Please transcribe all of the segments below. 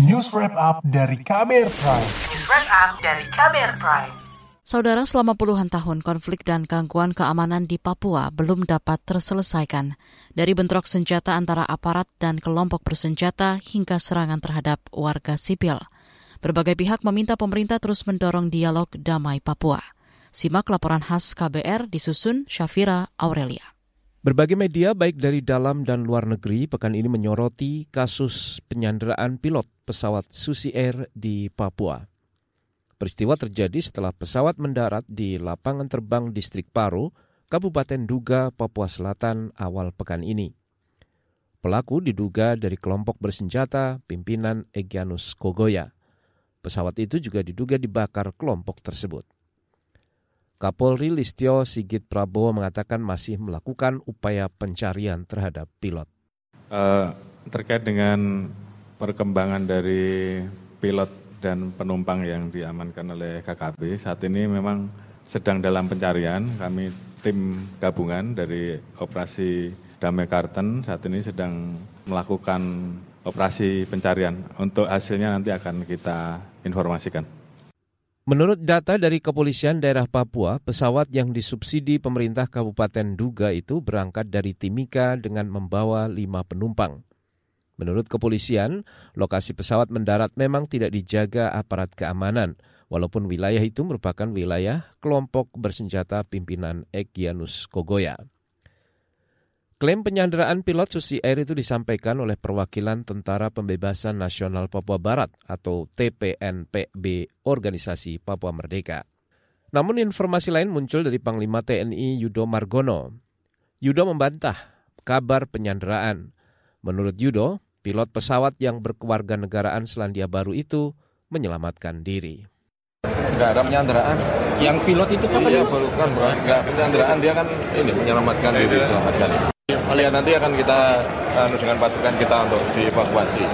News Wrap Up dari KBR Prime. News Wrap Up dari KBR Prime. Saudara, selama puluhan tahun konflik dan gangguan keamanan di Papua belum dapat terselesaikan. Dari bentrok senjata antara aparat dan kelompok bersenjata hingga serangan terhadap warga sipil. Berbagai pihak meminta pemerintah terus mendorong dialog damai Papua. Simak laporan khas KBR disusun Syafira Aurelia. Berbagai media baik dari dalam dan luar negeri pekan ini menyoroti kasus penyanderaan pilot pesawat Susi Air di Papua. Peristiwa terjadi setelah pesawat mendarat di lapangan terbang distrik Paro, Kabupaten Duga, Papua Selatan awal pekan ini. Pelaku diduga dari kelompok bersenjata pimpinan Egyanus Kogoya. Pesawat itu juga diduga dibakar kelompok tersebut. Kapolri Listio Sigit Prabowo mengatakan masih melakukan upaya pencarian terhadap pilot. Uh, terkait dengan perkembangan dari pilot dan penumpang yang diamankan oleh KKB saat ini memang sedang dalam pencarian. Kami tim gabungan dari operasi Damai Karten saat ini sedang melakukan operasi pencarian. Untuk hasilnya nanti akan kita informasikan. Menurut data dari kepolisian daerah Papua, pesawat yang disubsidi pemerintah Kabupaten Duga itu berangkat dari Timika dengan membawa lima penumpang. Menurut kepolisian, lokasi pesawat mendarat memang tidak dijaga aparat keamanan, walaupun wilayah itu merupakan wilayah kelompok bersenjata pimpinan Egyanus Kogoya. Klaim penyanderaan pilot Susi Air itu disampaikan oleh perwakilan Tentara Pembebasan Nasional Papua Barat atau TPNPB Organisasi Papua Merdeka. Namun informasi lain muncul dari Panglima TNI Yudo Margono. Yudo membantah kabar penyanderaan. Menurut Yudo, pilot pesawat yang berkewarganegaraan Selandia Baru itu menyelamatkan diri. Enggak ada penyanderaan. Yang pilot itu apa? Iya, bukan. Enggak penyanderaan, dia kan ini menyelamatkan diri, selamatkan. Kalian nanti akan kita anu dengan pasukan kita untuk dievakuasi.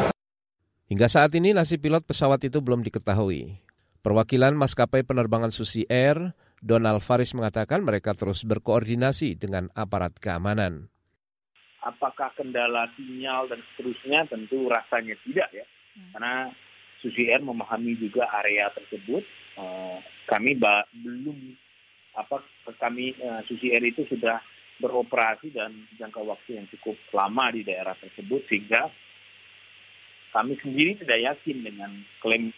Hingga saat ini nasib pilot pesawat itu belum diketahui. Perwakilan maskapai penerbangan Susi Air, Donald Faris mengatakan mereka terus berkoordinasi dengan aparat keamanan. Apakah kendala sinyal dan seterusnya tentu rasanya tidak ya. Hmm. Karena Susi Air memahami juga area tersebut. Uh, kami belum apa kami uh, Susi Air itu sudah beroperasi dan jangka waktu yang cukup lama di daerah tersebut sehingga kami sendiri tidak yakin dengan klaim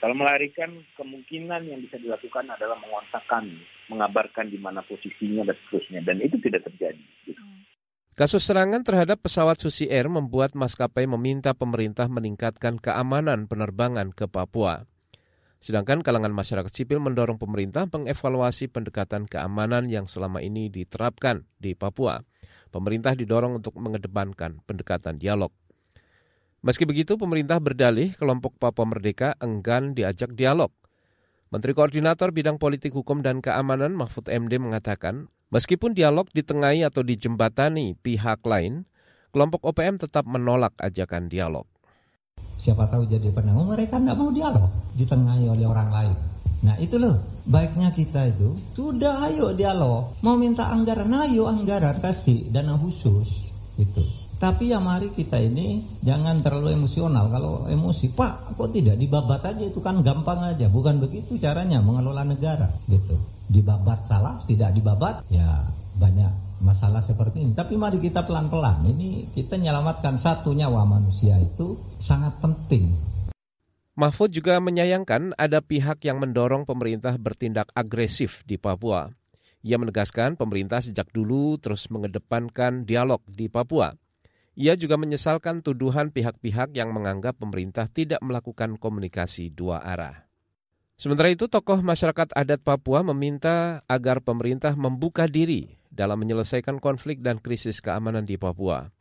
kalau melarikan kemungkinan yang bisa dilakukan adalah mengontakkan, mengabarkan di mana posisinya dan seterusnya dan itu tidak terjadi. Hmm. Kasus serangan terhadap pesawat Susi Air membuat maskapai meminta pemerintah meningkatkan keamanan penerbangan ke Papua. Sedangkan kalangan masyarakat sipil mendorong pemerintah mengevaluasi pendekatan keamanan yang selama ini diterapkan di Papua. Pemerintah didorong untuk mengedepankan pendekatan dialog. Meski begitu, pemerintah berdalih kelompok Papua Merdeka enggan diajak dialog. Menteri Koordinator Bidang Politik Hukum dan Keamanan Mahfud MD mengatakan Meskipun dialog ditengahi atau dijembatani pihak lain, kelompok OPM tetap menolak ajakan dialog. Siapa tahu jadi penanggung mereka tidak mau dialog, ditengahi oleh orang lain. Nah itu loh, baiknya kita itu sudah ayo dialog. Mau minta anggaran, ayo anggaran kasih dana khusus. Gitu. Tapi ya mari kita ini jangan terlalu emosional. Kalau emosi, Pak, kok tidak dibabat aja itu kan gampang aja. Bukan begitu caranya mengelola negara, gitu dibabat salah, tidak dibabat, ya banyak masalah seperti ini. Tapi mari kita pelan-pelan. Ini kita menyelamatkan satu nyawa manusia itu sangat penting. Mahfud juga menyayangkan ada pihak yang mendorong pemerintah bertindak agresif di Papua. Ia menegaskan pemerintah sejak dulu terus mengedepankan dialog di Papua. Ia juga menyesalkan tuduhan pihak-pihak yang menganggap pemerintah tidak melakukan komunikasi dua arah. Sementara itu, tokoh masyarakat adat Papua meminta agar pemerintah membuka diri dalam menyelesaikan konflik dan krisis keamanan di Papua.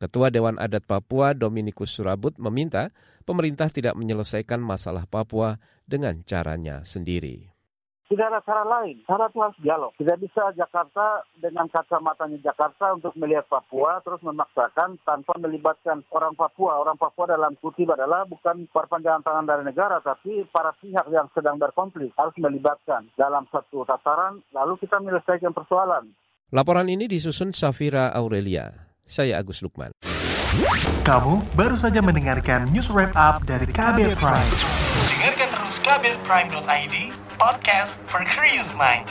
Ketua Dewan Adat Papua Dominikus Surabut meminta pemerintah tidak menyelesaikan masalah Papua dengan caranya sendiri. Tidak ada cara lain. Cara itu harus dialog. Tidak bisa Jakarta dengan kacamatanya Jakarta untuk melihat Papua terus memaksakan tanpa melibatkan orang Papua. Orang Papua dalam kutip adalah bukan perpanjangan tangan dari negara, tapi para pihak yang sedang berkonflik harus melibatkan dalam satu tataran, lalu kita menyelesaikan persoalan. Laporan ini disusun Safira Aurelia. Saya Agus Lukman. Kamu baru saja mendengarkan news wrap up dari Kabel Prime. Dengarkan terus kabelprime.id, podcast for curious minds.